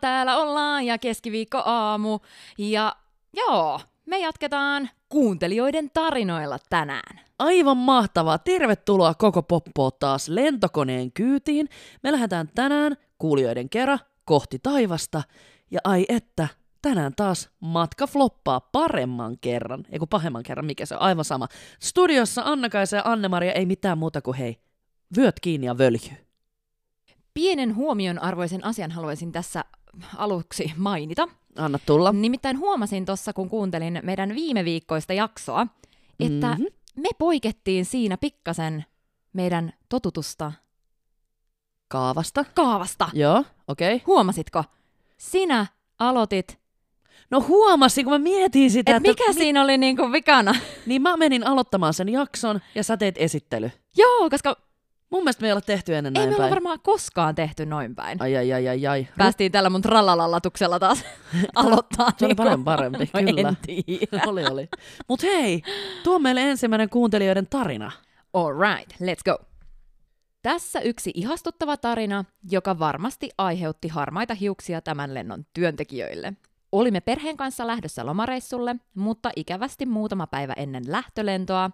Täällä ollaan ja keskiviikko aamu. Ja joo, me jatketaan kuuntelijoiden tarinoilla tänään. Aivan mahtavaa. Tervetuloa koko poppoa taas lentokoneen kyytiin. Me lähdetään tänään kuulijoiden kerran kohti taivasta. Ja ai että, tänään taas matka floppaa paremman kerran. Eiku pahemman kerran, mikä se on, aivan sama. Studiossa Anna-Kaisa ja Anne-Maria ei mitään muuta kuin hei, vyöt kiinni ja völjy. Pienen huomion arvoisen asian haluaisin tässä aluksi mainita. Anna tulla. Nimittäin huomasin tuossa, kun kuuntelin meidän viime viikkoista jaksoa, että Mhm. me poikettiin siinä pikkasen meidän totutusta Kaavasta. kaavasta. Joo, okei. Okay. Huomasitko? Sinä aloitit, No huomasin, kun mä mietin sitä, että mikä siinä oli niinku vikana. Niin mä menin aloittamaan sen jakson ja sä teet esittely. Joo, koska Mun mielestä me ei olla tehty ennen ei näin me olla päin. varmaan koskaan tehty noin päin. Ai ai ai ai ai. Päästiin tällä mun tralalallatuksella taas aloittaa. Se oli niinku- paljon parempi, No kyllä. En tiedä. oli oli. Mut hei, tuo meille ensimmäinen kuuntelijoiden tarina. All right, let's go. Tässä yksi ihastuttava tarina, joka varmasti aiheutti harmaita hiuksia tämän lennon työntekijöille. Olimme perheen kanssa lähdössä lomareissulle, mutta ikävästi muutama päivä ennen lähtölentoa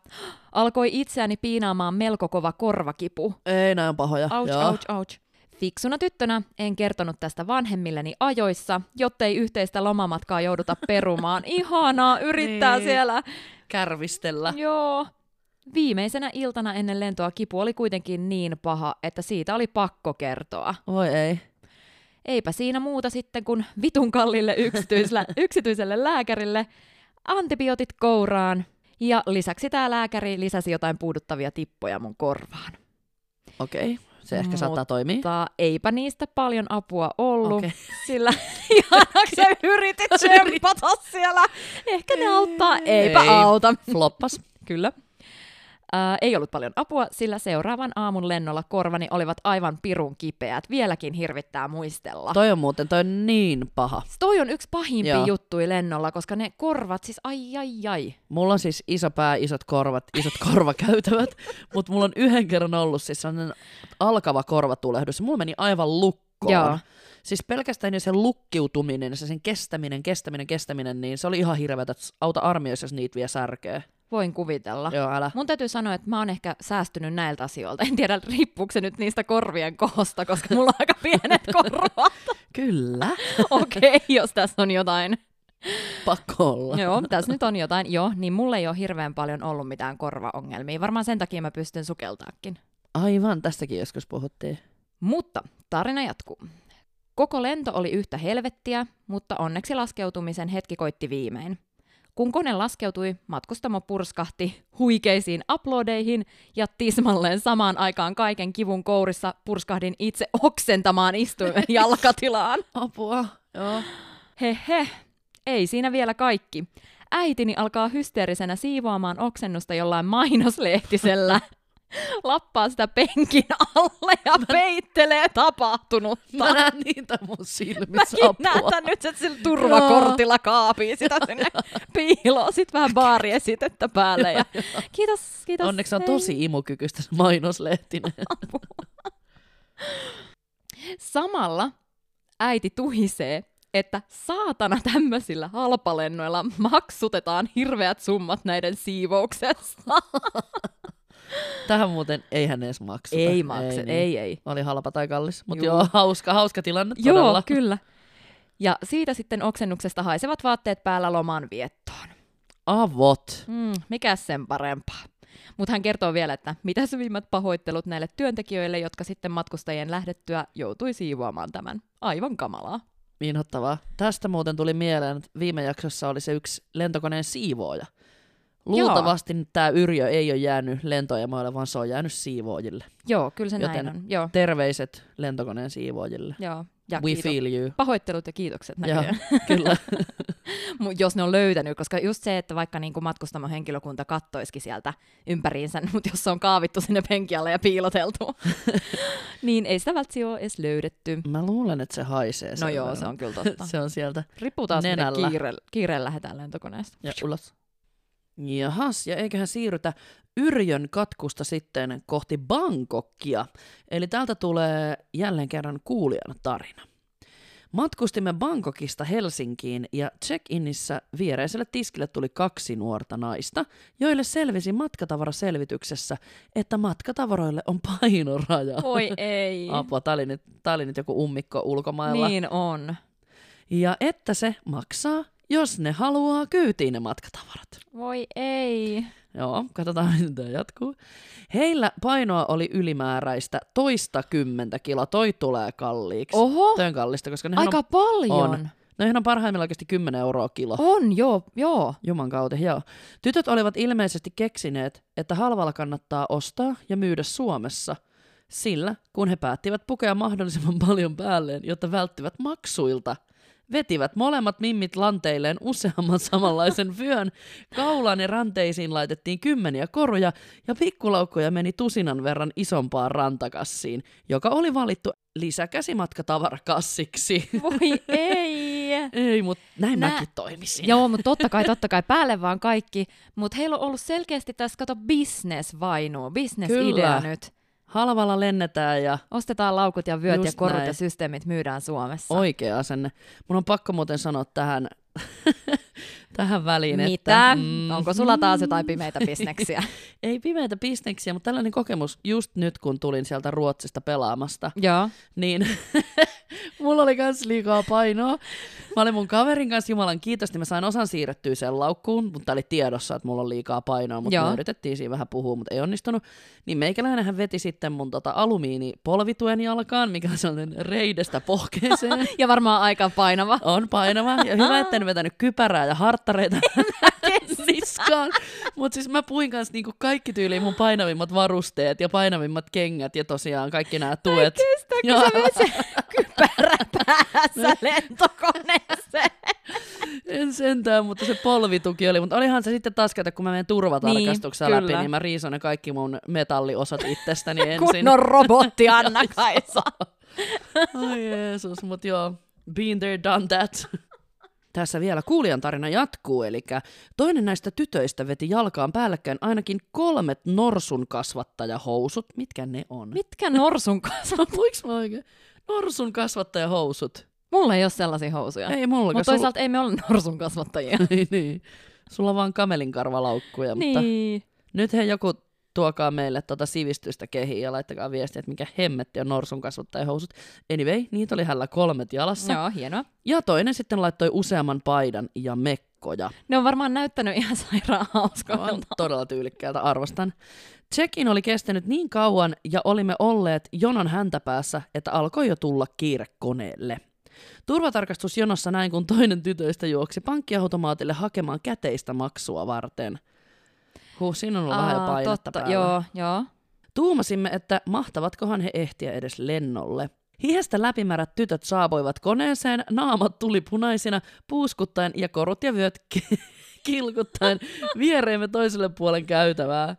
alkoi itseäni piinaamaan melko kova korvakipu. Ei, näin pahoja. Ouch, Joo. ouch, ouch. Fiksuna tyttönä en kertonut tästä vanhemmilleni ajoissa, jottei yhteistä lomamatkaa jouduta perumaan. Ihanaa, yrittää Niin. siellä. Kärvistellä. Joo. Viimeisenä iltana ennen lentoa kipu oli kuitenkin niin paha, että siitä oli pakko kertoa. Voi ei. Eipä siinä muuta sitten kuin vitun kallille yksityiselle, yksityiselle lääkärille, antibiootit kouraan ja lisäksi tämä lääkäri lisäsi jotain puuduttavia tippoja mun korvaan. Okei, okay. se ehkä saattaa toimia. Mutta eipä niistä paljon apua ollut, Okei. sillä ihanaksi sä yritit tsempata siellä. Ehkä ne auttaa, eipä Ei. auta. Floppas. Kyllä. Ää, ei ollut paljon apua, sillä seuraavan aamun lennolla korvani olivat aivan pirun kipeät. Vieläkin hirvittää muistella. Toi on muuten, toi on niin paha. Toi on yksi pahimpia Joo. juttui lennolla, koska ne korvat, siis ai ai ai. Mulla on siis iso pää, isot korvat, isot korvakäytävät, mutta mulla on yhden kerran ollut siis sellainen alkava korvatulehdus. Mulla meni aivan lukkoon. Joo. Siis pelkästään jo se lukkiutuminen, se sen kestäminen, kestäminen, kestäminen, niin se oli ihan hirveätä, että auta armioissa, jos niitä vie särkeä. Voin kuvitella. Joo, älä. Mun täytyy sanoa, että mä oon ehkä säästynyt näiltä asioilta. En tiedä, riippuuko se nyt niistä korvien koosta, koska mulla on aika pienet korvat. Kyllä, Okei, okay, jos tässä on jotain. pakko olla. Joo, tässä nyt on jotain. Joo, niin mulla ei ole hirveän paljon ollut mitään korvaongelmia. Varmaan sen takia mä pystyn sukeltaakin. Aivan, tästäkin joskus puhuttiin. Mutta tarina jatkuu. Koko lento oli yhtä helvettiä, mutta onneksi laskeutumisen hetki koitti viimein. Kun kone laskeutui, matkustamo purskahti huikeisiin uploadeihin ja tismalleen samaan aikaan kaiken kivun kourissa purskahdin itse oksentamaan istuimen jalkatilaan. Apua, joo. Hehe, ei siinä vielä kaikki. Äitini alkaa hysteerisenä siivoamaan oksennusta jollain mainoslehtisellä. Lappaa sitä penkin alle ja peittelee tapahtunutta. Mä näen niitä mun silmissä, Mäkin apua. näen nyt, että sillä turvakortilla kaapii sitä sinne piiloon. Sitten vähän baariesitettä päälle. Ja... Kiitos, kiitos. Onneksi on tosi imukykyistä se mainoslehtinen. Samalla äiti tuhisee, että saatana tämmöisillä halpalennoilla maksutetaan hirveät summat näiden siivouksesta. Tähän muuten eihän edes maksuta. ei maksa, ei, niin. ei, ei. Oli halpa tai kallis, mutta joo, hauska, hauska tilanne Joo, todella. kyllä. Ja siitä sitten oksennuksesta haisevat vaatteet päällä loman viettoon. Avot. Mm, mikä sen parempaa. Mutta hän kertoo vielä, että mitä syvimmät pahoittelut näille työntekijöille, jotka sitten matkustajien lähdettyä joutui siivoamaan tämän. Aivan kamalaa. Inhottavaa. Tästä muuten tuli mieleen, että viime jaksossa oli se yksi lentokoneen siivooja. Luultavasti tämä Yrjö ei ole jäänyt lentoajamoille, vaan se on jäänyt siivoojille. Joo, kyllä se Joten- näin on. Joo, Terveiset lentokoneen siivoojille. joo. Ja We kiito- feel you. Pahoittelut ja kiitokset Joo, näköjään. kyllä. Mut jos ne on löytänyt, koska just se, että vaikka niin matkustamon henkilökunta kattoisikin sieltä ympäriinsä, mutta jos se on kaavittu sinne penkin alle ja piiloteltu, niin ei sitä välttämättä ole edes löydetty. Mä luulen, että se haisee. No joo, se on kyllä totta. se on sieltä miten Nenällä. kiire, kiireellä lähdetään lentokoneesta. ja ulos. Jahas, ja eiköhän siirrytä Yrjön katkusta sitten kohti Bangkokia. Eli täältä tulee jälleen kerran kuulijan tarina. Matkustimme Bangkokista Helsinkiin ja check-inissä viereiselle tiskille tuli kaksi nuorta naista, joille selvisi matkatavaraselvityksessä, että matkatavaroille on painoraja. Voi ei. Apua, tää oli, nyt, tää oli nyt joku ummikko ulkomailla. Niin on. Ja että se maksaa, jos ne haluaa kyytiin ne matkatavarat. Voi ei. Joo, katsotaan miten tämä jatkuu. Heillä painoa oli ylimääräistä toista kymmentä kiloa. Toi tulee kalliiksi. Oho, Toi on kallista, koska ne aika on, paljon. on. no on parhaimmillaan oikeasti 10 euroa kilo. On, joo, joo. Juman kautta, joo. Tytöt olivat ilmeisesti keksineet, että halvalla kannattaa ostaa ja myydä Suomessa, sillä kun he päättivät pukea mahdollisimman paljon päälleen, jotta välttivät maksuilta, vetivät molemmat mimmit lanteilleen useamman samanlaisen vyön, kaulaan ja ranteisiin laitettiin kymmeniä koruja ja pikkulaukkoja meni tusinan verran isompaan rantakassiin, joka oli valittu lisäkäsimatkatavarakassiksi. Voi ei. Ei, mutta näin Nä- mäkin toimisin. Joo, mutta totta kai, totta kai päälle vaan kaikki. Mutta heillä on ollut selkeästi tässä, kato, business-vainu, business-idea Kyllä. nyt. Halvalla lennetään ja Ostetaan laukut ja vyöt ja korut näin. ja systeemit myydään Suomessa. oikea asenne. Mun on pakko muuten sanoa tähän, tähän väliin, Mitä? että... Mm. Onko sulla taas jotain pimeitä bisneksiä? Ei pimeitä bisneksiä, mutta tällainen kokemus just nyt, kun tulin sieltä Ruotsista pelaamasta, Joo. niin mulla oli kans liikaa painoa. Mä olin mun kaverin kanssa, Jumalan kiitos, niin mä sain osan siirrettyä sen laukkuun, mutta oli tiedossa, että mulla on liikaa painoa, mutta me yritettiin siinä vähän puhua, mutta ei onnistunut. Niin meikäläinenhän veti sitten mun tota alumiinipolvituen jalkaan, mikä on sellainen reidestä pohkeeseen. Ja varmaan aika painava. On painava. Ja hyvä, että en vetänyt kypärää ja harttareita niskaan. Mutta siis mä puin kanssa niinku kaikki tyyliin mun painavimmat varusteet ja painavimmat kengät ja tosiaan kaikki nämä tuet. Kestääkö Joo. sä myös se kypärä päässä lentokoneeseen? En sentään, mutta se polvituki oli. Mutta olihan se sitten taas, kun mä menen turvatarkastuksella Niin, läpi, kyllä. niin mä riison ne kaikki mun metalliosat itsestäni ensin. Kunnon robotti Anna-Kaisa. Ai Jeesus, mutta joo, been there, done that. Tässä vielä kuulijan tarina jatkuu, eli toinen näistä tytöistä veti jalkaan päällekkäin ainakin kolmet norsun kasvattajahousut. Mitkä ne on? Mitkä norsun kasvat? Voinko mä oikein? Norsun kasvattajahousut. Mulla ei ole sellaisia housuja. Ei mulla. Mutta toisaalta ei me ole norsun kasvattajia. Ei niin. Sulla on vaan kamelinkarvalaukkuja, mutta niin. nyt he joku tuokaa meille tota sivistystä kehiin ja laittakaa viestiä, että mikä hemmetti on norsun kasvattajahousut. Anyway, niitä oli hänellä kolmet jalassa. Joo, hienoa. Ja toinen sitten laittoi useamman paidan ja mekkoja. Ne on varmaan näyttänyt ihan sairaan On hauskoilta. todella tyylikkäältä, arvostan. Check-in oli kestänyt niin kauan ja olimme olleet jonon häntäpäässä, että alkoi jo tulla kiire koneelle. Turvatarkastusjonossa näin, kun toinen tytöistä juoksi pankkiautomaatille hakemaan käteistä maksua varten. Huh, siinä on ollut vähän jo Aa, painetta totta, päällä. Joo, joo. Tuumasimme, että mahtavatkohan he ehtiä edes lennolle. Hiestä läpimärät tytöt saapuivat koneeseen, naamat tuli punaisina, puuskuttaen ja korut ja vyöt ki- kilkuttaen viereemme toiselle puolen käytävää.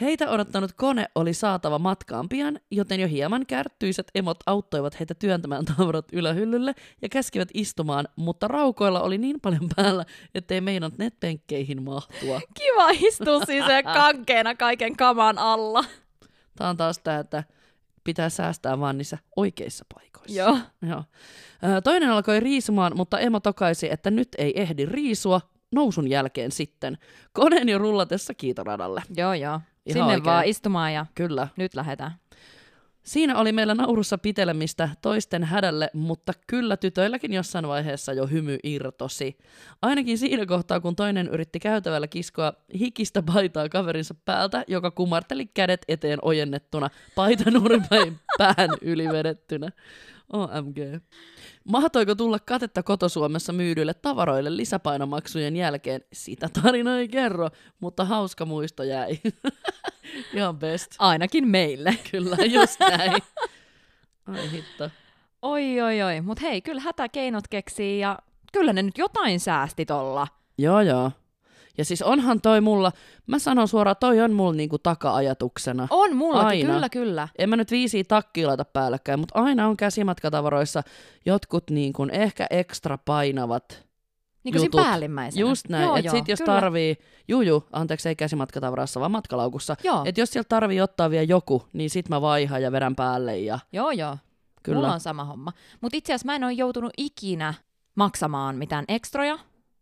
Heitä odottanut kone oli saatava matkaan pian, joten jo hieman kärttyiset emot auttoivat heitä työntämään tavarat ylähyllylle ja käskivät istumaan, mutta raukoilla oli niin paljon päällä, ettei meinannut netpenkkeihin mahtua. Kiva istua siis kankeena kaiken kaman alla. Tämä on taas tämä, että pitää säästää vaan niissä oikeissa paikoissa. Joo. Joo. Toinen alkoi riisumaan, mutta emo tokaisi, että nyt ei ehdi riisua, nousun jälkeen sitten. Koneen jo rullatessa kiitoradalle. Joo, joo. Ihan Sinne oikein. vaan istumaan ja Kyllä. nyt lähdetään. Siinä oli meillä naurussa pitelemistä toisten hädälle, mutta kyllä tytöilläkin jossain vaiheessa jo hymy irtosi. Ainakin siinä kohtaa, kun toinen yritti käytävällä kiskoa hikistä paitaa kaverinsa päältä, joka kumarteli kädet eteen ojennettuna, paita nurpäin pään ylivedettynä. OMG. Mahtoiko tulla katetta kotosuomessa myydyille tavaroille lisäpainomaksujen jälkeen? Sitä tarina ei kerro, mutta hauska muisto jäi. Ihan best. Ainakin meille. Kyllä, just näin. Ai hitto. Oi, oi, oi. Mut hei, kyllä hätäkeinot keksii ja kyllä ne nyt jotain säästi tolla. Joo, joo. Ja siis onhan toi mulla, mä sanon suoraan, toi on mulla niinku taka-ajatuksena. On mullakin, Aina. kyllä, kyllä. En mä nyt viisiä takkia laita päällekkäin, mutta aina on käsimatkatavaroissa jotkut niin kuin ehkä ekstra painavat Niin kuin jutut. päällimmäisenä. Just näin, että sit jos kyllä. tarvii, juu anteeksi ei käsimatkatavarassa, vaan matkalaukussa, että jos sieltä tarvii ottaa vielä joku, niin sit mä vaihan ja vedän päälle ja joo, joo. kyllä. Mulla on sama homma. Mutta itse asiassa mä en ole joutunut ikinä maksamaan mitään ekstroja.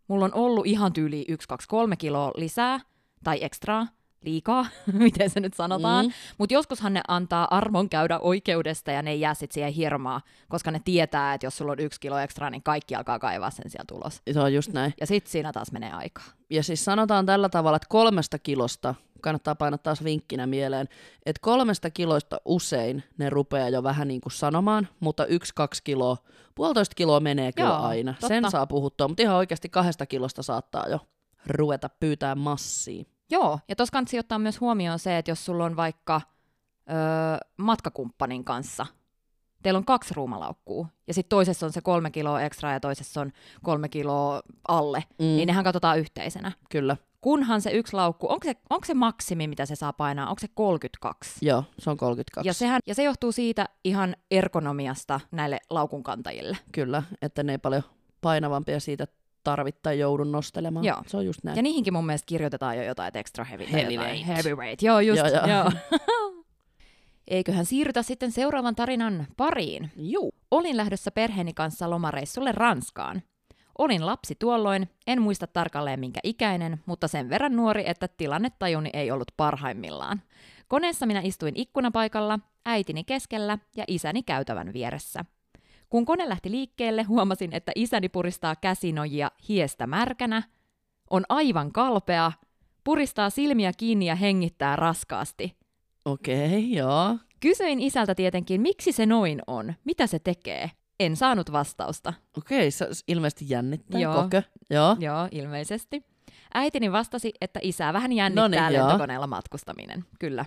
Mulla on ollut ihan tyyli 1, 2, 3 kiloa lisää, tai ekstraa, liikaa, miten se nyt sanotaan. Mm. Mm. Mutta joskushan ne antaa armon käydä oikeudesta ja ne ei jää sit siihen hirmaa, koska ne tietää, että jos sulla on yksi kilo ekstraa, niin kaikki alkaa kaivaa sen sieltä ulos. Se on just näin. Ja sitten siinä taas menee aikaa. Ja siis sanotaan tällä tavalla, että kolmesta kilosta, kannattaa painaa taas vinkkinä mieleen, että kolmesta kiloista usein ne rupeaa jo vähän niin kuin sanomaan, mutta yksi, kaksi kiloa, puolitoista kiloa menee kyllä Joo, aina. totta. Sen saa puhuttua, mutta ihan oikeasti kahdesta kilosta saattaa jo ruveta pyytää massia. Joo, ja tuossa kannattaa ottaa myös huomioon se, että jos sulla on vaikka öö, matkakumppanin kanssa, teillä on kaksi ruumalaukkuu, ja sitten toisessa on se kolme kiloa ekstra ja toisessa on kolme kiloa alle, Mm, niin nehän katsotaan yhteisenä. Kyllä, Kunhan se yksi laukku, onko se, onko se maksimi, mitä se saa painaa, onko se 32? joo, se on 32. Ja, sehän, ja se johtuu siitä ihan ergonomiasta näille laukunkantajille. Kyllä, että ne ei paljon painavampia siitä tarvitse tai joudu nostelemaan. Joo. Se on just näin. Ja niihinkin mun mielestä kirjoitetaan jo jotain, että extra heavy. tai Heavyweight. Heavyweight, joo just. Joo, Joo, joo. joo. Eiköhän siirrytä sitten seuraavan tarinan pariin. Juu. Olin lähdössä perheeni kanssa lomareissulle Ranskaan. Olin lapsi tuolloin, en muista tarkalleen minkä ikäinen, mutta sen verran nuori, että tilannetajuni ei ollut parhaimmillaan. Koneessa minä istuin ikkunapaikalla, äitini keskellä ja isäni käytävän vieressä. Kun kone lähti liikkeelle, huomasin, että isäni puristaa käsinojia hiestä märkänä, on aivan kalpea, puristaa silmiä kiinni ja hengittää raskaasti. Okei, okay, joo. Kysyin isältä tietenkin, miksi se noin on, mitä se tekee. En saanut vastausta. Okei, se ilmeisesti jännittää. Joo. Kokö? Joo. Joo, ilmeisesti. Äitini vastasi, että isää vähän jännittää Noniin, joo. lentokoneella matkustaminen. Kyllä.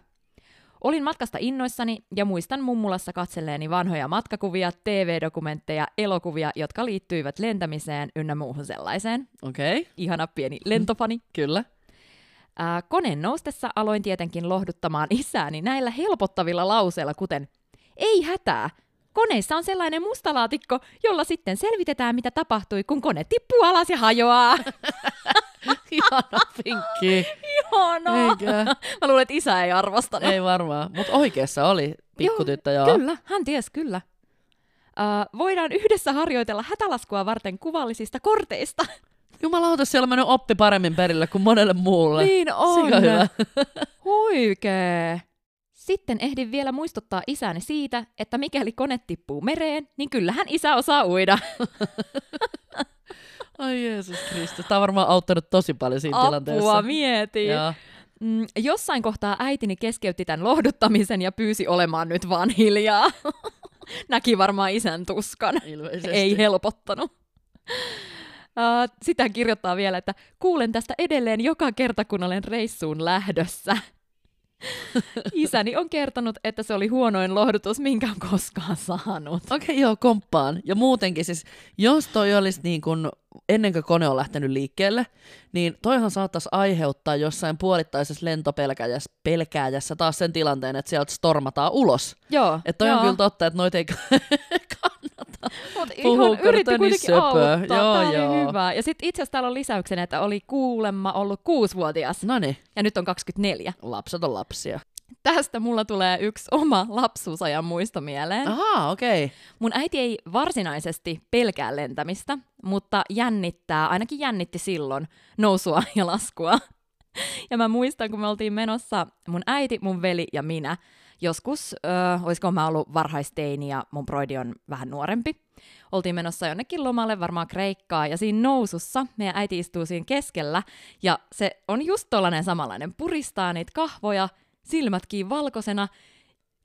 Olin matkasta innoissani ja muistan mummulassa katselleeni vanhoja matkakuvia, TV-dokumentteja, elokuvia, jotka liittyivät lentämiseen ynnä muuhun sellaiseen. Okei, okay, Ihana pieni lentofani. kyllä. Ää, koneen noustessa aloin tietenkin lohduttamaan isääni näillä helpottavilla lauseilla, kuten Ei hätää! Koneissa on sellainen mustalaatikko, jolla sitten selvitetään, mitä tapahtui, kun kone tippuu alas ja hajoaa. Ihana pinkki. Ihanaa! Eikö? Mä luulen, että isä ei arvostanut. Ei varmaan, mutta oikeassa oli pikkutyttö, joo. Kyllä, hän ties kyllä. Uh, voidaan yhdessä harjoitella hätälaskua varten kuvallisista korteista. Jumalauta, siellä on mennyt oppi paremmin perille kuin monelle muulle. niin on. Sika hyvä. Huikee. Sitten ehdin vielä muistuttaa isäni siitä, että mikäli kone tippuu mereen, niin kyllähän isä osaa uida. Ai Jeesus Kristus. Tämä on varmaan auttanut tosi paljon siinä tilanteessa. Apua, mieti. Joo. Mm, jossain kohtaa äitini keskeytti tämän lohduttamisen ja pyysi olemaan nyt vaan hiljaa. Näki varmaan isän tuskan. Ilmeisesti. Ei helpottanut. Uh, sitä kirjoittaa vielä, että kuulen tästä edelleen joka kerta, kun olen reissuun lähdössä. Isäni on kertonut, että se oli huonoin lohdutus, minkä on koskaan saanut. Okei, okay, joo, komppaan. Ja muutenkin siis, jos toi olisi niin kuin, ennen kuin kone on lähtenyt liikkeelle, niin toihan saattaisi aiheuttaa jossain puolittaisessa lentopelkääjässä pelkääjässä taas sen tilanteen, että sieltä stormataan ulos. Joo, Että toi joo. on kyllä totta, että noita ei kannata. Mut puhuu, ihan yritti niin kuitenkin söpö. auttaa. Joo, oli joo. hyvä. Ja sitten itse asiassa täällä on lisäyksenä, että oli kuulemma ollut kuusivuotias No niin, ja nyt on 24. lapset on lapsia. Tästä mulla tulee yksi oma lapsuusajan muisto mieleen. Ahaa, okei. Okay. Mun äiti ei varsinaisesti pelkää lentämistä, mutta jännittää, ainakin jännitti silloin, nousua ja laskua. Ja mä muistan, kun me oltiin menossa, mun äiti, mun veli ja minä, joskus, ö, olisiko mä ollut varhaisteini ja mun broidi on vähän nuorempi. Oltiin menossa jonnekin lomalle, varmaan Kreikkaa, ja siinä nousussa meidän äiti istuu siinä keskellä, ja se on just tollanen samanlainen, puristaa niitä kahvoja, silmät kiinni valkoisena,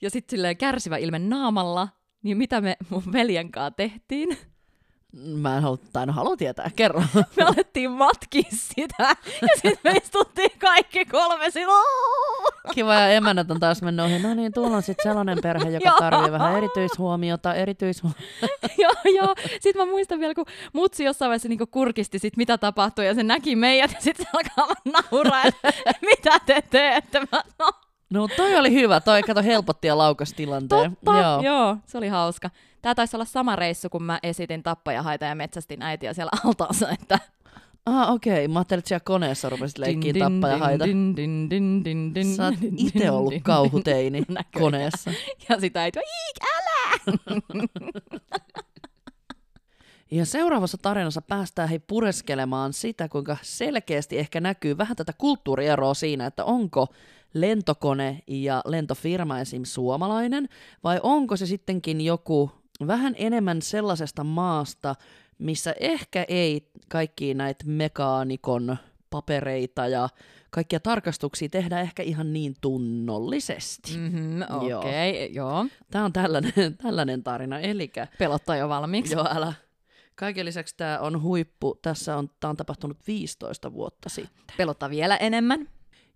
ja sitten silleen kärsivä ilme naamalla, niin mitä me mun veljen kanssa tehtiin? Mä en halua, tai no haluan tietää, kerro. Me alettiin matkia sitä, ja sitten me istuttiin kaikki kolme sillä Kiva, ja emännät on taas mennyt ohi. No niin, tuolla on sitten sellainen perhe, joka tarvii vähän erityishuomiota, erityishuomiota. joo, joo. Sitten mä muistan vielä, kun mutsi jossain vaiheessa niinku kurkisti sit, mitä tapahtui, ja se näki meidät, ja sitten se alkaa vaan nauraa, että mitä te teette? Mä, no, No toi oli hyvä, toi kato helpotti ja laukas tilanteen. totta. Joo. joo, se oli hauska. Tämä taisi olla sama reissu, kun mä esitin tappajahaita ja metsästin äitiä siellä altaassa, että Ah, okei. Mä ajattelin, että siellä koneessa rupesit leikkiin tappaa ja haita. Din, din, din, din, din, Sä oot itse ollut din. kauhuteini koneessa. Ja sitä ei tuo, iik, älä! Ja seuraavassa tarinassa päästään hei pureskelemaan sitä, kuinka selkeästi ehkä näkyy vähän tätä kulttuurieroa siinä, että onko lentokone ja lentofirma esim. suomalainen, vai onko se sittenkin joku vähän enemmän sellaisesta maasta, missä ehkä ei kaikki näitä mekaanikon papereita ja kaikkia tarkastuksia tehdä ehkä ihan niin tunnollisesti. Mhm, Joo. Okei, okay, joo. Tämä on tällainen, tällainen tarina, elikä Pelottaa jo valmiiksi. Joo, älä. Kaiken lisäksi tämä on huippu. Tässä on, tää on tapahtunut 15 vuotta sitten. Pelottaa vielä enemmän.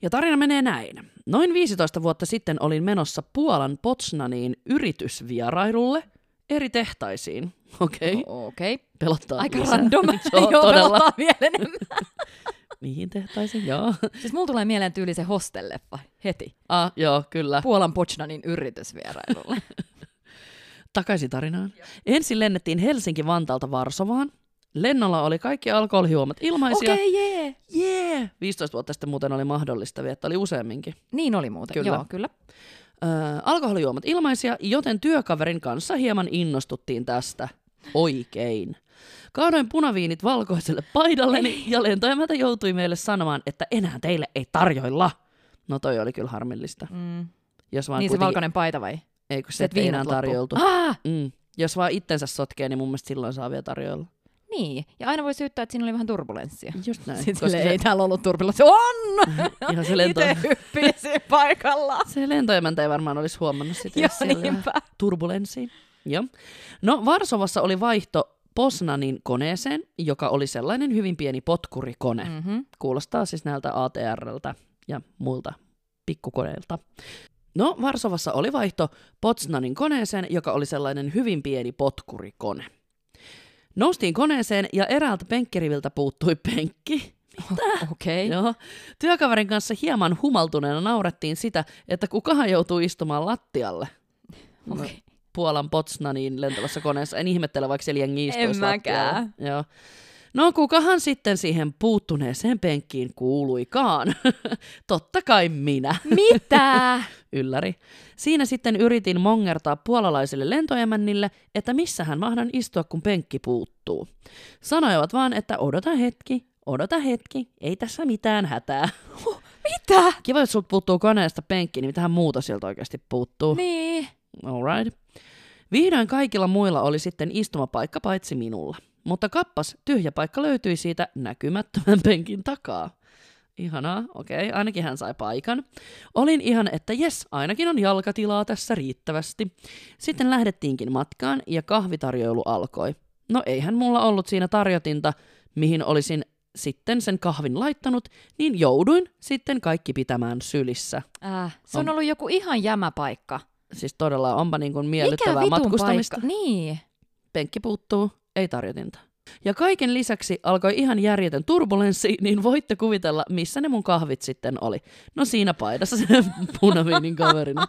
Ja tarina menee näin. Noin 15 vuotta sitten olin menossa Puolan Potsnaniin yritysvierailulle eri tehtaisiin. Okei, okay. O- Okei. Okay. pelottaa Aika lisää. random. Joo, Joo, todella. pelottaa vielä enemmän. Mihin tehtaisiin? Joo. Siis mulla tulee mieleen tyyli se hostelleffa heti. Ah, joo, kyllä. Puolan Poznanin yritysvierailulle. Takaisin tarinaan. Ensin lennettiin Helsinki-Vantaalta Varsovaan. Lennolla oli kaikki alkoholijuomat ilmaisia. Okei, okay, jee. Yeah. Yeah. 15 vuotta sitten muuten oli mahdollista vielä, että oli useamminkin. Niin oli muuten. Kyllä. Joo, kyllä. Öö, alkoholijuomat ilmaisia, joten työkaverin kanssa hieman innostuttiin tästä. Oikein. Kaadoin punaviinit valkoiselle paidalleni ja lentoemäntä joutui meille sanomaan, että enää teille ei tarjoilla. No toi oli kyllä harmillista. Mm. Jos vaan Niin se kuitenkin- valkoinen paita vai? Ei kun se, Se, että ei enää tarjoltu. Ah! Mm. Jos vaan itsensä sotkee, niin mun mielestä silloin saa vielä tarjoilla. Niin. Ja aina voi syyttää, että siinä oli vähän turbulenssia. Just näin. Sitten koska se, ei täällä ollut turbulenssia. On! ihan se, lento, Itse paikalla. se lentoemäntä ei varmaan olisi huomannut sitä, jos niinpä. turbulenssiin. Joo. No Varsovassa oli vaihto Poznanin koneeseen, joka oli sellainen hyvin pieni potkurikone. Mm. Mm-hmm. Kuulostaa siis näiltä ATRltä ja muilta pikkukoneilta. No, Varsovassa oli vaihto Poznanin koneeseen, joka oli sellainen hyvin pieni potkurikone. Noustiin koneeseen ja eräältä penkkiriviltä puuttui penkki. Okei. Okay. Joo. Työkaverin kanssa hieman humaltuneena naurettiin sitä, että kukahan joutuu istumaan lattialle. No, Okay. Puolan Potsnaniin lentävässä koneessa. En ihmettele, vaikka siellä jengi istuisi En mäkään. Joo. No kukahan sitten siihen puuttuneeseen penkkiin kuuluikaan? Totta kai minä, Mitä? ylläri. Siinä sitten yritin mongertaa puolalaiselle lentoemännille, että missähän mahdan istua, kun penkki puuttuu. Sanoivat vaan, että odota hetki, odota hetki, ei tässä mitään hätää. Mitä? Kiva, että sulta puuttuu koneesta penkki, niin mitähän muuta sieltä oikeasti puuttuu. Niin. Alright. Vihdoin kaikilla muilla oli sitten istumapaikka paitsi minulla. Mutta kappas, tyhjä paikka löytyi siitä näkymättömän penkin takaa. Ihanaa, okei, okay, ainakin hän sai paikan. Olin ihan, että jes, ainakin on jalkatilaa tässä riittävästi. Sitten lähdettiinkin matkaan ja kahvitarjoilu alkoi. No eihän mulla ollut siinä tarjotinta, mihin olisin sitten sen kahvin laittanut, niin jouduin sitten kaikki pitämään sylissä. Äh, se on On- ollut joku ihan jämäpaikka. Siis todella onpa niin kuin Mikä miellyttävää vitun matkustamista. paikka? Niin. Penkki puuttuu, ei tarjotinta. Ja kaiken lisäksi alkoi ihan järjetön turbulenssi, niin voitte kuvitella, missä ne mun kahvit sitten oli. No siinä paidassa se punaviinin kaverina.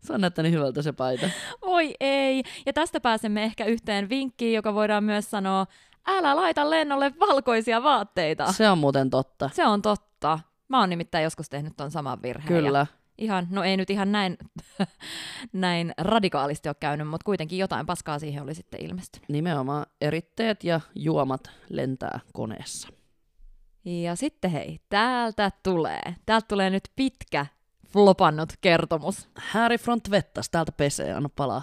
Se on näyttänyt hyvältä se paita. Voi ei. Ja tästä pääsemme ehkä yhteen vinkkiin, joka voidaan myös sanoa, älä laita lennolle valkoisia vaatteita. Se on muuten totta. Se on totta. Mä oon nimittäin joskus tehnyt ton saman virheen. Kyllä. Ja ihan, no ei nyt ihan näin, näin radikaalisti ole käynyt, mutta kuitenkin jotain paskaa siihen oli sitten ilmestynyt. Nimenomaan eritteet ja juomat lentää koneessa. Ja sitten hei, täältä tulee. Täältä tulee nyt pitkä flopannut kertomus. Harry Front Vettas, täältä pesee, anna palaa.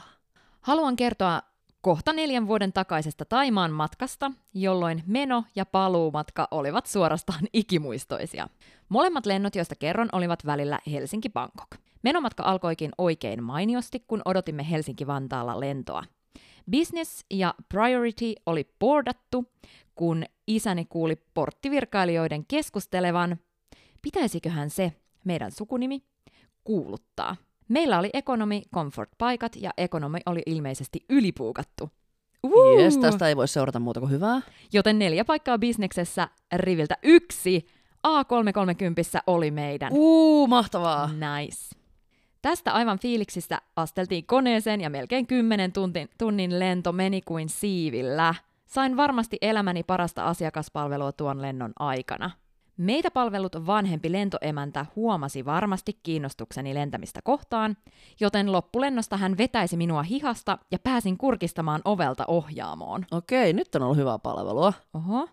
Haluan kertoa kohta neljän vuoden takaisesta Taimaan matkasta, jolloin meno- ja paluumatka olivat suorastaan ikimuistoisia. Molemmat lennot, joista kerron, olivat välillä Helsinki-Bangkok. Menomatka alkoikin oikein mainiosti, kun odotimme Helsinki-Vantaalla lentoa. Business ja Priority oli boardattu, kun isäni kuuli porttivirkailijoiden keskustelevan, pitäisiköhän se, meidän sukunimi, kuuluttaa. Meillä oli ekonomi comfort-paikat ja ekonomi oli ilmeisesti ylipuukattu. Uhu. Jes, tästä ei voi seurata muuta kuin hyvää. Joten neljä paikkaa bisneksessä riviltä yksi A330 oli meidän. Uu, mahtavaa. Nice. Tästä aivan fiiliksistä asteltiin koneeseen ja melkein 10 tuntin, tunnin lento meni kuin siivillä. Sain varmasti elämäni parasta asiakaspalvelua tuon lennon aikana. Meitä palvelut vanhempi lentoemäntä huomasi varmasti kiinnostukseni lentämistä kohtaan, joten loppulennosta hän vetäisi minua hihasta ja pääsin kurkistamaan ovelta ohjaamoon. Okei, nyt on ollut hyvää palvelua. Oho.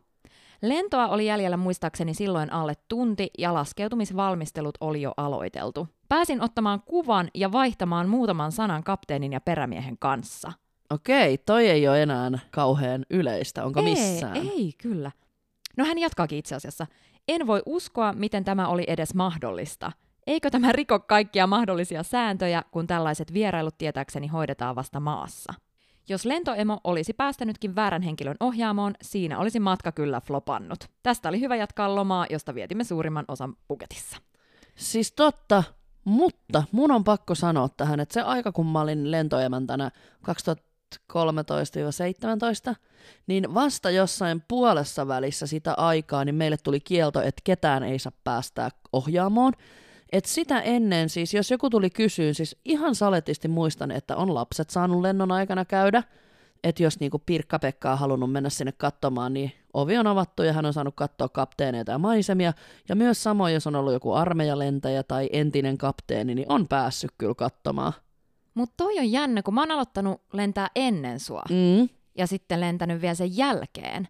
Lentoa oli jäljellä muistaakseni silloin alle tunti ja laskeutumisvalmistelut oli jo aloiteltu. Pääsin ottamaan kuvan ja vaihtamaan muutaman sanan kapteenin ja perämiehen kanssa. Okei, toi ei ole enää kauhean yleistä, onko ei, missään? Ei, kyllä. No hän jatkaakin itse asiassa. En voi uskoa, miten tämä oli edes mahdollista. Eikö tämä riko kaikkia mahdollisia sääntöjä, kun tällaiset vierailut tietääkseni hoidetaan vasta maassa? Jos lentoemo olisi päästänytkin väärän henkilön ohjaamoon, siinä olisi matka kyllä flopannut. Tästä oli hyvä jatkaa lomaa, josta vietimme suurimman osan Puketissa. Siis totta, mutta mun on pakko sanoa tähän, että se aika kun mä olin lentoemäntänä 2013-17, niin vasta jossain puolessa välissä sitä aikaa, niin meille tuli kielto, että ketään ei saa päästää ohjaamoon. Et sitä ennen, siis jos joku tuli kysyyn, siis ihan saletisti muistan, että on lapset saanut lennon aikana käydä, että jos niinku Pirkka-Pekka on halunnut mennä sinne katsomaan, niin ovi on avattu ja hän on saanut katsoa kapteeneita ja maisemia. Ja myös samoin, jos on ollut joku armeijalentäjä tai entinen kapteeni, niin on päässyt kyllä katsomaan. Mutta toi on jännä, kun mä oon aloittanut lentää ennen sua Mm. ja sitten lentänyt vielä sen jälkeen.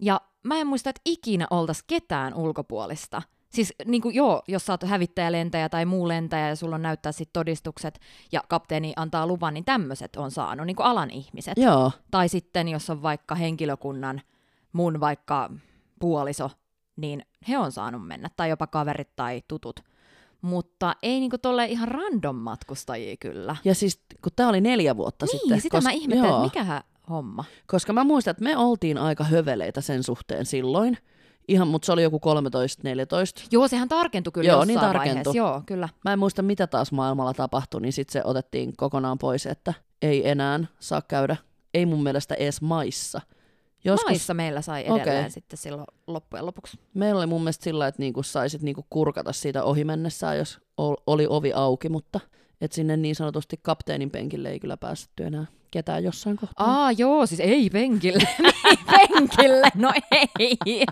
Ja mä en muista, että ikinä oltais ketään ulkopuolista. Siis niin kuin, joo, jos sä oot hävittäjälentäjä tai muu lentäjä ja sulla on näyttää sit todistukset ja kapteeni antaa luvan, niin tämmöiset on saanut, niin kuin alan ihmiset. Joo, Tai sitten jos on vaikka henkilökunnan, mun vaikka puoliso, niin he on saanut mennä, tai jopa kaverit tai tutut. Mutta ei niinku tolle ihan random matkustajia kyllä. ja siis kun tämä oli neljä vuotta niin, sitten. sitä koska, mä ihmettelen, joo, että mikähän homma. Koska mä muistan, että me oltiin aika höveleitä sen suhteen silloin. Ihan, mutta se oli joku 13-14. Joo, sehän tarkentui kyllä Joo, jossain niin vaiheessa. tarkentui. Joo, kyllä. Mä en muista, mitä taas maailmalla tapahtui, niin sitten se otettiin kokonaan pois, että ei enää saa käydä, ei mun mielestä edes maissa. Joskus... Maissa meillä sai edelleen Okei. sitten silloin loppujen lopuksi. Meillä oli mun mielestä sillä, että niinku saisit niinku kurkata siitä ohi mennessään, jos ol- oli ovi auki, mutta et sinne niin sanotusti kapteenin penkille ei kyllä päästetty enää ketään jossain kohtaa. Aa, joo, siis ei penkille. penkille, no ei.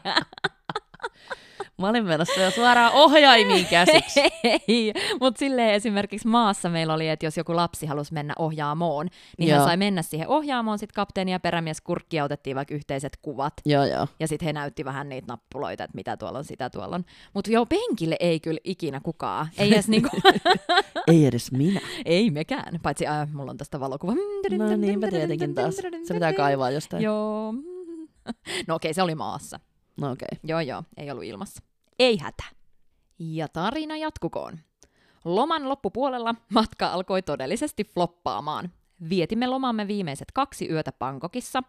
Mä olin menossa jo suoraan ohjaimiin käsiksi. Ei, mutta silleen esimerkiksi maassa meillä oli, että jos joku lapsi halusi mennä ohjaamoon, niin Joo. hän sai mennä siihen ohjaamoon, sitten kapteeni ja perämies kurkki ja otettiin vaikka yhteiset kuvat. joo, joo. Ja sitten he näytti vähän niitä nappuloita, että mitä tuolla on, sitä tuolla on. Mutta joo, penkille ei kyllä ikinä kukaan. Ei edes niinku, Ei edes minä. ei mekään. Paitsi äh, mulla on tästä valokuva. No niinpä tietenkin taas. Se pitää kaivaa jostain. Joo. No okei, se oli maassa. No okei. Okay. Joo, joo, ei ollut ilmassa. Ei hätä. Ja tarina jatkukoon. Loman loppupuolella matka alkoi todellisesti floppaamaan. Vietimme lomamme viimeiset kaksi yötä Bangkokissa.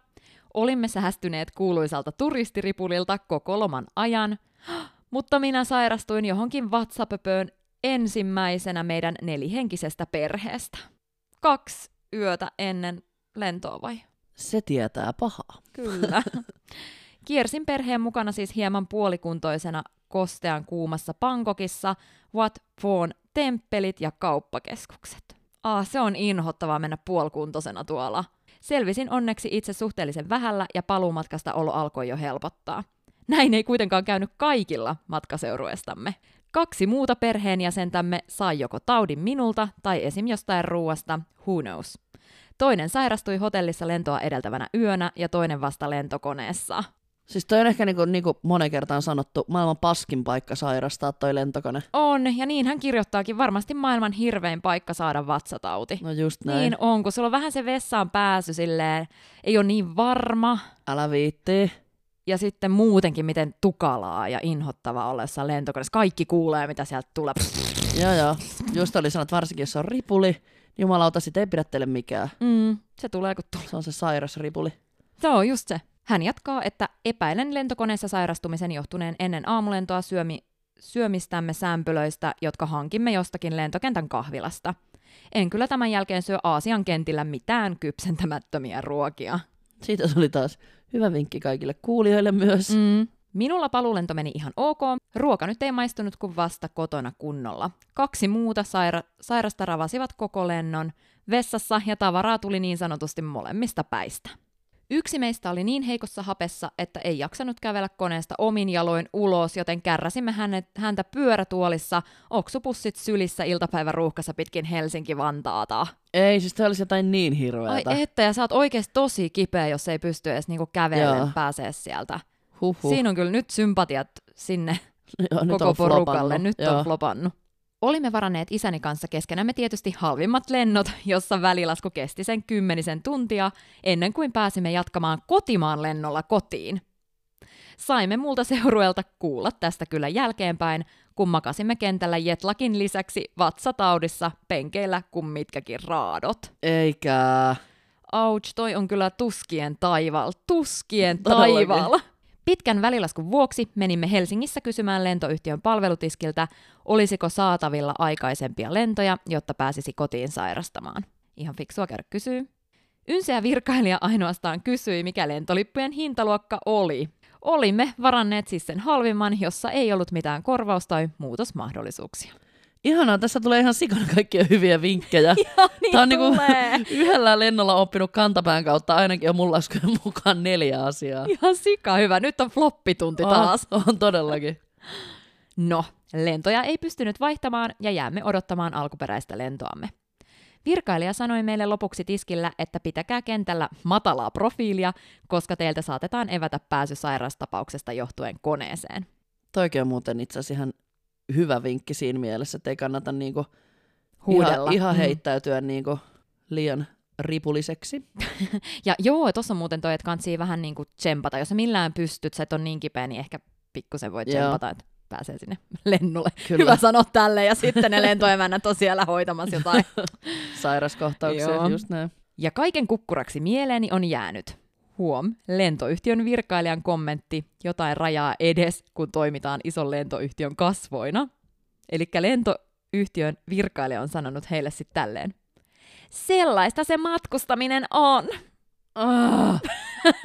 Olimme sähästyneet kuuluisalta turistiripulilta koko loman ajan, mutta minä sairastuin johonkin vatsapöpöön ensimmäisenä meidän nelihenkisestä perheestä. Kaksi yötä ennen lentoa vai? Se tietää pahaa. Kyllä. Kiersin perheen mukana siis hieman puolikuntoisena kostean kuumassa Pankokissa, Wat Phon temppelit ja kauppakeskukset. Ah, se on inhottavaa mennä puolikuntoisena tuolla. Selvisin onneksi itse suhteellisen vähällä ja paluumatkasta olo alkoi jo helpottaa. Näin ei kuitenkaan käynyt kaikilla matkaseurueestamme. Kaksi muuta perheenjäsentämme sai joko taudin minulta tai esim. jostain ruuasta, who knows. Toinen sairastui hotellissa lentoa edeltävänä yönä ja toinen vasta lentokoneessa. Siis toi on ehkä niinku, niinku monen kertaan sanottu, maailman paskin paikka sairastaa toi lentokone. On, ja niin hän kirjoittaakin varmasti maailman hirvein paikka saada vatsatauti. No just näin. Niin on, kun sulla on vähän se vessaan pääsy silleen, ei ole niin varma, Älä viittii. ja sitten muutenkin miten tukalaa ja inhottavaa olla jossain lentokoneessa. Kaikki kuulee, mitä sieltä tulee. Joo joo. Just oli sanonut, varsinkin jos on ripuli, niin jumalauta, sit ei pidättele mikään. Mm, se tulee kun tulee. Se on se sairas ripuli. Se on just se. Hän jatkaa, että epäilen lentokoneessa sairastumisen johtuneen ennen aamulentoa syömi, syömistämme sämpylöistä, jotka hankimme jostakin lentokentän kahvilasta. En kyllä tämän jälkeen syö Aasian kentillä mitään kypsentämättömiä ruokia. Siitä tuli taas hyvä vinkki kaikille kuulijoille myös. Mm. Minulla paluulento meni ihan ok. Ruoka nyt ei maistunut kuin vasta kotona kunnolla. Kaksi muuta saira- sairasta ravasivat koko lennon. Vessassa ja tavaraa tuli niin sanotusti molemmista päistä. Yksi meistä oli niin heikossa hapessa, että ei jaksanut kävellä koneesta omin jaloin ulos, joten kärräsimme hänet, häntä pyörätuolissa, oksupussit sylissä iltapäivän ruuhkassa pitkin Helsinki-Vantaata. Ei, siis tämä olisi jotain niin hirveätä. Ai että, ja sä oot oikeasti tosi kipeä, jos ei pysty edes niinku kävelemään pääsee sieltä. Huhhuh. Siinä on kyllä nyt sympatiat sinne Joo, nyt koko on porukalle. flopannut. Nyt Joo. on flopannut. Olimme varanneet isäni kanssa keskenämme tietysti halvimmat lennot, jossa välilasku kesti sen kymmenisen tuntia, ennen kuin pääsimme jatkamaan kotimaan lennolla kotiin. Saimme multa seurueelta kuulla tästä kyllä jälkeenpäin, kun makasimme kentällä jetlakin lisäksi vatsataudissa penkeillä kuin mitkäkin raadot. Eikä. Ouch, toi on kyllä tuskien taival, tuskien taival. Pitkän välilaskun vuoksi menimme Helsingissä kysymään lentoyhtiön palvelutiskiltä, olisiko saatavilla aikaisempia lentoja, jotta pääsisi kotiin sairastamaan. Ihan fiksua käydä kysyy. Ynseä virkailija ainoastaan kysyi, mikä lentolippujen hintaluokka oli. Olimme varanneet siis sen halvimman, jossa ei ollut mitään korvaus- tai muutosmahdollisuuksia. Ihanaa, tässä tulee ihan sikana kaikkia hyviä vinkkejä. Ja niin Tää on niinku tulee. yhdellä lennolla oppinut kantapään kautta ainakin on laskujen mukaan neljä asiaa. Ihan sika hyvä. Nyt on floppitunti taas. On, on todellakin. No, lentoja ei pystynyt vaihtamaan ja jäämme odottamaan alkuperäistä lentoamme. Virkailija sanoi meille lopuksi tiskillä, että pitäkää kentällä matalaa profiilia, koska teiltä saatetaan evätä pääsy sairaustapauksesta johtuen koneeseen. Toikin on muuten itse asiassa ihan hyvä vinkki siinä mielessä, että ei kannata niinku Huudella. ihan, ihan Mm. heittäytyä niinku liian ripuliseksi. Ja joo, tuossa on muuten toi, että kansi vähän niin kuin tsempata. Jos sä millään pystyt, sä et ole niin kipeä, niin ehkä pikkusen Joo. tsempata, että pääsee sinne lennolle. Kyllä. Hyvä sanoa tälle, ja sitten ne lentoemännät on siellä hoitamassa jotain. Sairaskohtauksia, just näin. Ja kaiken kukkuraksi mieleeni on jäänyt. Huom, lentoyhtiön virkailijan kommentti, jotain rajaa edes, kun toimitaan ison lentoyhtiön kasvoina. Eli lentoyhtiön virkailija on sanonut heille sitten tälleen. Sellaista se matkustaminen on. Ah,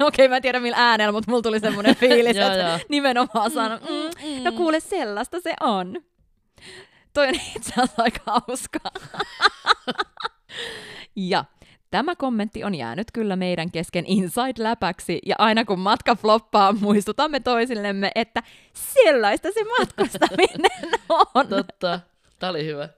Okei, mä en tiedä millä äänellä, mutta mulla tuli semmoinen fiilis, Joo, että joo. nimenomaan sano, mm, no kuule, sellaista se on. Toi on itse asiassa aika hauskaa. ja tämä kommentti on jäänyt kyllä meidän kesken inside-läpäksi, ja aina kun matka floppaa, muistutamme toisillemme, että sellaista se matkustaminen on. totta. Tää oli hyvä.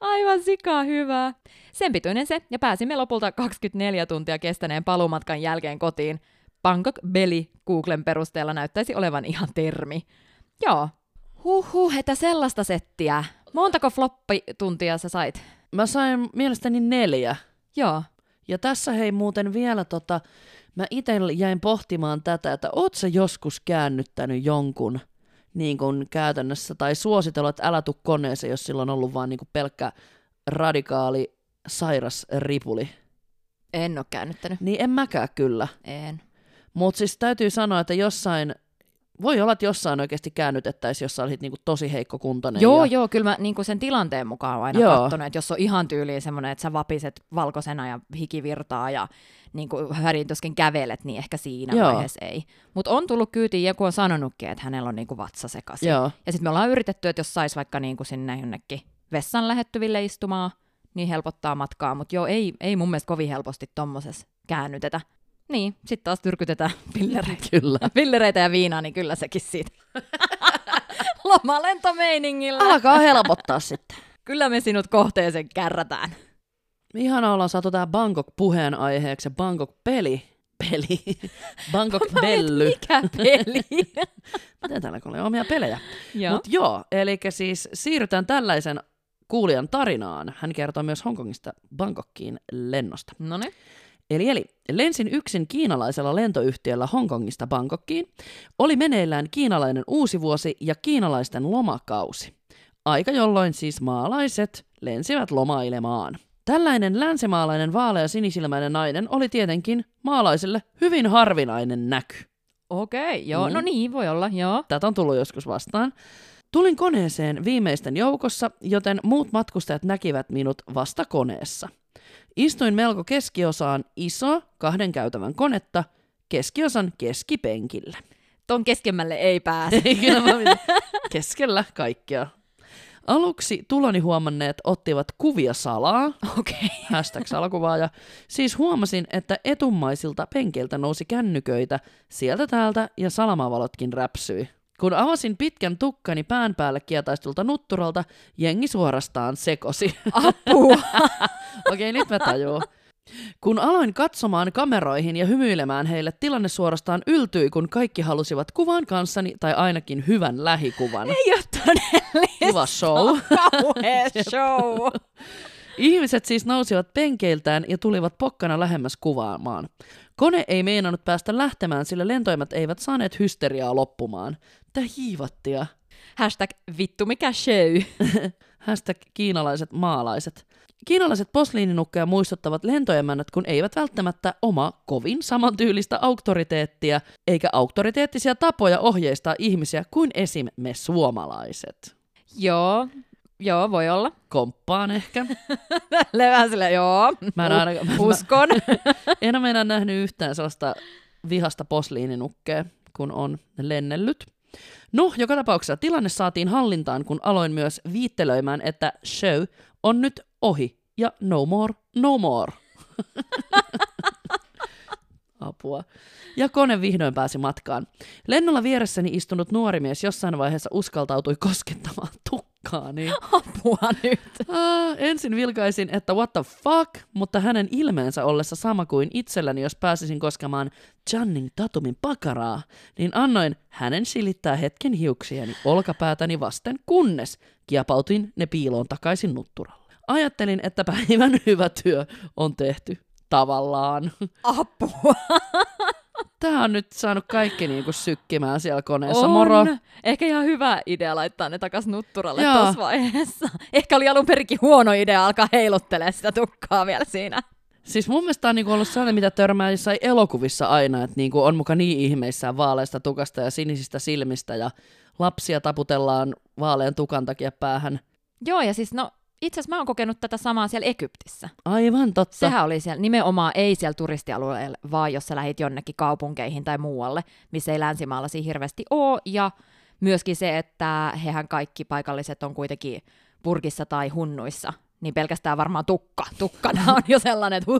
Aivan sikaa hyvää. Sen pituinen se, ja pääsimme lopulta 24 tuntia kestäneen paluumatkan jälkeen kotiin. Bangkok Belly Googlen perusteella näyttäisi olevan ihan termi. Joo. Huhhuh, että sellaista settiä. Montako floppituntia sä sait? Mä sain mielestäni neljä. Joo. Ja tässä hei muuten vielä tota, mä itse jäin pohtimaan tätä, että oot sä joskus käännyttänyt jonkun niin kuin käytännössä, tai suositellut, että älä tuu koneeseen, jos sillä on ollut vaan niin kuin pelkkä radikaali sairas ripuli. En oo käännyttänyt. Niin en mäkään kyllä. En. Mutta siis täytyy sanoa, että jossain, voi olla, että jossain oikeasti käännytettäisiin, jos sä olit niinku tosi heikko kuntoinen. Joo, ja, joo, kyllä mä niin sen tilanteen mukaan oon aina Joo. katsonut, että jos on ihan tyyliin semmoinen, että sä vapiset valkoisena ja hiki virtaa ja niin kuin hädintoskin kävelet, niin ehkä siinä Joo. vaiheessa ei. Mutta on tullut kyytiin, joku on sanonutkin, että hänellä on niin kuin vatsa sekaisin. Joo. Ja sitten me ollaan yritetty, että jos sais vaikka niin kuin sinne jonnekin vessan lähettyville istumaan, niin helpottaa matkaa, mutta joo, ei, ei mun mielestä kovin helposti tommosessa käännytetä. Niin, sitten taas tyrkytetään pillereitä. Kyllä. pillereitä ja viinaa, niin kyllä sekin siitä. Lomalentomeiningillä. Alkaa helpottaa sitten. Kyllä me sinut kohteeseen kärrätään. Ihana ollaan saatu tää Bangkok puheen aiheeksi ja Bangkok-peli. Peli. Bangkok-belly. Mikä peli? Miten täällä kun oli omia pelejä? Joo. Mutta joo, eli siis siirrytään tällaisen kuulijan tarinaan. Hän kertoo myös Hongkongista Bangkokkiin lennosta. No niin. Eli, eli lensin yksin kiinalaisella lentoyhtiöllä Hongkongista Bangkokkiin. Oli meneillään kiinalainen uusivuosi ja kiinalaisten lomakausi. Aika jolloin siis maalaiset lensivät lomailemaan. Tällainen länsimaalainen vaalea sinisilmäinen nainen oli tietenkin maalaiselle hyvin harvinainen näky. Okei, joo. Mm. No niin, voi olla, joo. Tätä on tullut joskus vastaan. Tulin koneeseen viimeisten joukossa, joten muut matkustajat näkivät minut vasta koneessa. Istuin melko keskiosaan iso kahden käytävän konetta, keskiosan keskipenkillä. Ton keskemmälle ei pääse. Ei kyllä mä. Keskellä kaikkea. Aluksi tuloni huomanneet ottivat kuvia salaa, Okei. Okay. hashtag salakuvaaja. Siis huomasin, että etummaisilta penkeiltä nousi kännyköitä sieltä täältä ja salamavalotkin räpsyi. Kun avasin pitkän tukkani pään päälle kietaistulta nutturalta, jengi suorastaan sekosi. Apua. Okei, nyt mä tajuun. Kun aloin katsomaan kameroihin ja hymyilemään heille, tilanne suorastaan yltyi, kun kaikki halusivat kuvan kanssani tai ainakin hyvän lähikuvan. Ei ole todellista. Kiva show. Kauhea show. Ihmiset siis nousivat penkeiltään ja tulivat pokkana lähemmäs kuvaamaan. Kone ei meinannut päästä lähtemään, sillä lentoimat eivät saaneet hysteriaa loppumaan. Tää hiivattia. Hashtag vittu mikä show. Hashtag kiinalaiset maalaiset. Kiinalaiset posliininukkeja muistuttavat lentoemännät, kun eivät välttämättä oma kovin samantyylistä auktoriteettia, eikä auktoriteettisia tapoja ohjeistaa ihmisiä kuin esim. me suomalaiset. Joo, joo, voi olla. Komppaan ehkä. Levää sille, joo. Mä en, mä, Uskon. en ole nähnyt yhtään sellaista vihasta posliininukkea, kun on lennellyt. No, joka tapauksessa tilanne saatiin hallintaan, kun aloin myös viittelöimään, että show on nyt ohi ja no more, no more. Apua. Ja kone vihdoin pääsi matkaan. Lennolla vieressäni istunut nuori mies jossain vaiheessa uskaltautui koskettamaan tukkaani. Apua nyt. Ah, ensin vilkaisin, että what the fuck, mutta hänen ilmeensä ollessa sama kuin itselläni, jos pääsisin koskemaan Channing Tatumin pakaraa, niin annoin hänen silittää hetken hiuksiani olkapäätäni vasten, kunnes kiepautin ne piiloon takaisin nutturalle. Ajattelin, että päivän hyvä työ on tehty. Tavallaan. Apua. Tää on nyt saanut kaikki niinku sykkimään siellä koneessa. On. Moro. Ehkä ihan hyvä idea laittaa ne takas nutturalle tuossa vaiheessa. Ehkä oli alun perinkin huono idea alkaa heiluttelemaan sitä tukkaa vielä siinä. Siis mun mielestä on niinku ollut sellainen, mitä törmää jossain elokuvissa aina, että niinku on muka niin ihmeissään vaaleista tukasta ja sinisistä silmistä ja lapsia taputellaan vaalean tukan takia päähän. Joo, ja siis no, itse asiassa mä oon kokenut tätä samaa siellä Egyptissä. Aivan totta. Sehän oli siellä nimenomaan ei siellä turistialueella, vaan jos sä lähit jonnekin kaupunkeihin tai muualle, missä ei länsimaalaisia hirveästi ole. Ja myöskin se, että hehän kaikki paikalliset on kuitenkin purkissa tai hunnuissa. Niin pelkästään varmaan tukka. Tukkana on jo sellainen, että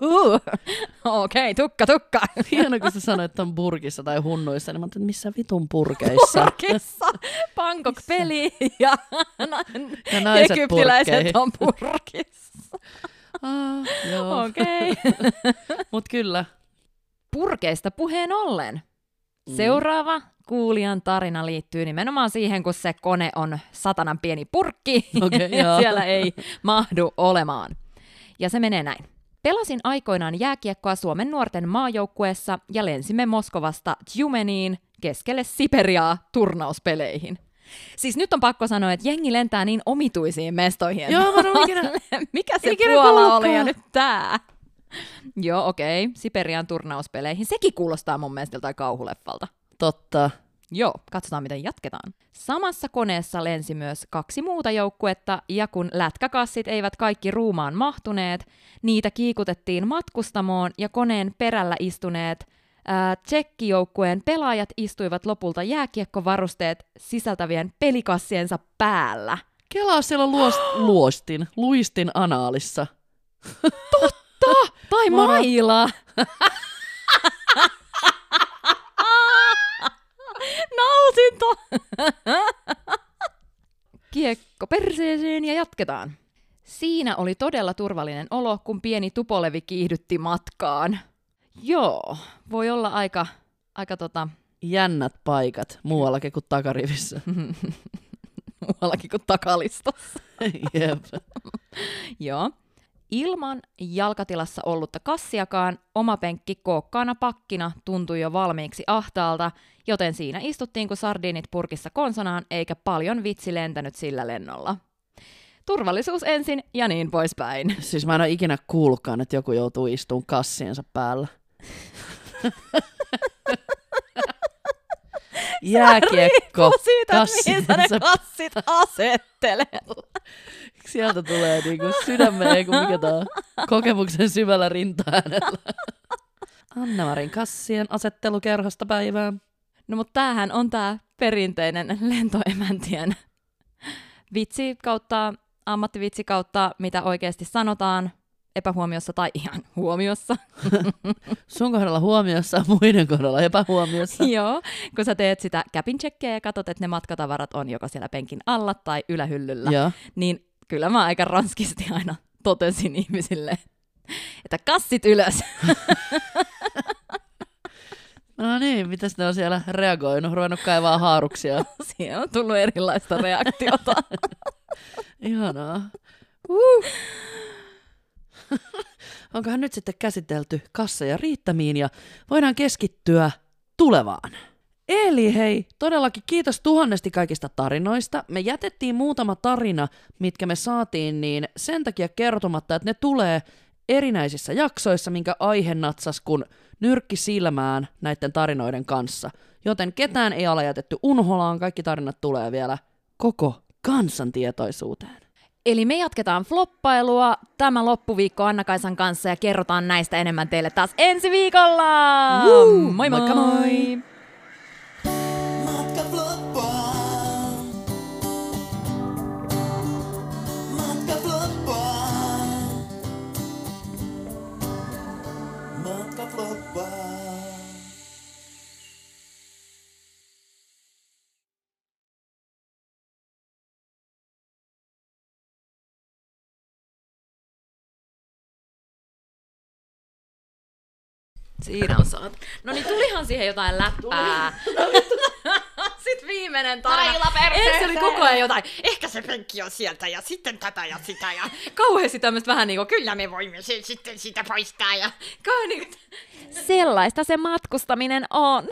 okei, okay, tukka, tukka. Hieno, kun sä sanoit, että on purkissa tai hunnuissa, niin mä ajattelin, missä vitun purkeissa. Purkissa, Bangkok-peli ja, Ja naiset egyptiläiset purkkeihin. on purkissa. ah. Okei. Okay. Mut kyllä. Purkeista puheen ollen. Mm. Seuraava kuulijan tarina liittyy nimenomaan siihen, kun se kone on satanan pieni purkki Okei, ja joo. siellä ei mahdu olemaan. Ja se menee näin. Pelasin aikoinaan jääkiekkoa Suomen nuorten maajoukkueessa ja lensimme Moskovasta Tjumeniin keskelle Siperiaa turnauspeleihin. Siis nyt on pakko sanoa, että jengi lentää niin omituisiin mestoihin. Joo, mä ole ikinä- Mikä se Puola oli ja nyt tää? Joo, okei. Okay. Siperian turnauspeleihin. Sekin kuulostaa mun mielestä joltain kauhuleffalta. Totta. Joo, katsotaan miten jatketaan. Samassa koneessa lensi myös kaksi muuta joukkuetta, ja kun lätkäkassit eivät kaikki ruumaan mahtuneet, niitä kiikutettiin matkustamoon, ja koneen perällä istuneet ää, tsekkijoukkueen pelaajat istuivat lopulta jääkiekkovarusteet sisältävien pelikassiensa päällä. Kelaa siellä on luos, luostin, luistin anaalissa. Tai Moro. maila! Nautinto! Kiekko perseeseen ja jatketaan. Siinä oli todella turvallinen olo, kun pieni tupolevi kiihdytti matkaan. Joo, voi olla aika, aika tota, Jännät paikat muuallakin kuin takarivissä. muuallakin kuin takalistossa. Jep. Joo. Ilman jalkatilassa ollutta kassiakaan oma penkki kookkaana pakkina tuntui jo valmiiksi ahtaalta, joten siinä istuttiin kuin sardiinit purkissa konsonaan, eikä paljon vitsi lentänyt sillä lennolla. Turvallisuus ensin ja niin poispäin. Siis mä en ole ikinä kuullutkaan, että joku joutuu istumaan kassiensa päällä. Jääkiekko. Siitä, mihin sä ne kassit asettelet. Sieltä tulee niinku sydämen, ei kun mikä tää kokemuksen syvällä rintaäänellä. Anna-Marin kassien asettelukerhosta päivää. No mutta tämähän on tämä perinteinen lentoemäntien vitsi kautta ammattivitsi kautta mitä oikeasti sanotaan epähuomiossa tai ihan huomiossa. Sun kohdalla huomiossa, muiden kohdalla epähuomiossa. Joo, kun sä teet sitä käpin ja katsot, että ne matkatavarat on joko siellä penkin alla tai ylähyllyllä, Joo. niin kyllä mä aika ranskisti aina totesin ihmisille, että kassit ylös. No niin, mitäs ne on siellä reagoinut, ruvennut kaivaa haaruksia. Siihen on tullut erilaista reaktiota. Ihanaa. Uh. Onkohan nyt sitten käsitelty kasseja riittämiin ja voidaan keskittyä tulevaan. Eli hei, todellakin kiitos tuhannesti kaikista tarinoista. Me jätettiin muutama tarina, mitkä me saatiin, niin sen takia kertomatta, että ne tulee erinäisissä jaksoissa, minkä aihe natsas kun nyrkki silmään näiden tarinoiden kanssa. Joten ketään ei ole jätetty unholaan, kaikki tarinat tulee vielä koko kansantietoisuuteen. Eli me jatketaan floppailua tämä loppuviikko Anna-Kaisan kanssa ja kerrotaan näistä enemmän teille taas ensi viikolla! Woo! Moi moi! Moikka moi! Matka Siinä on saat. No niin, tulihan siihen jotain läppää. Sitten viimeinen tarina. Ensin oli koko ajan jotain. Ehkä se penkki on sieltä ja sitten tätä ja sitä ja Kauheasti tämmöistä vähän niinku, kyllä me voimme sen sitten sitä poistaa ja kauhean niinku, sellaista se matkustaminen on.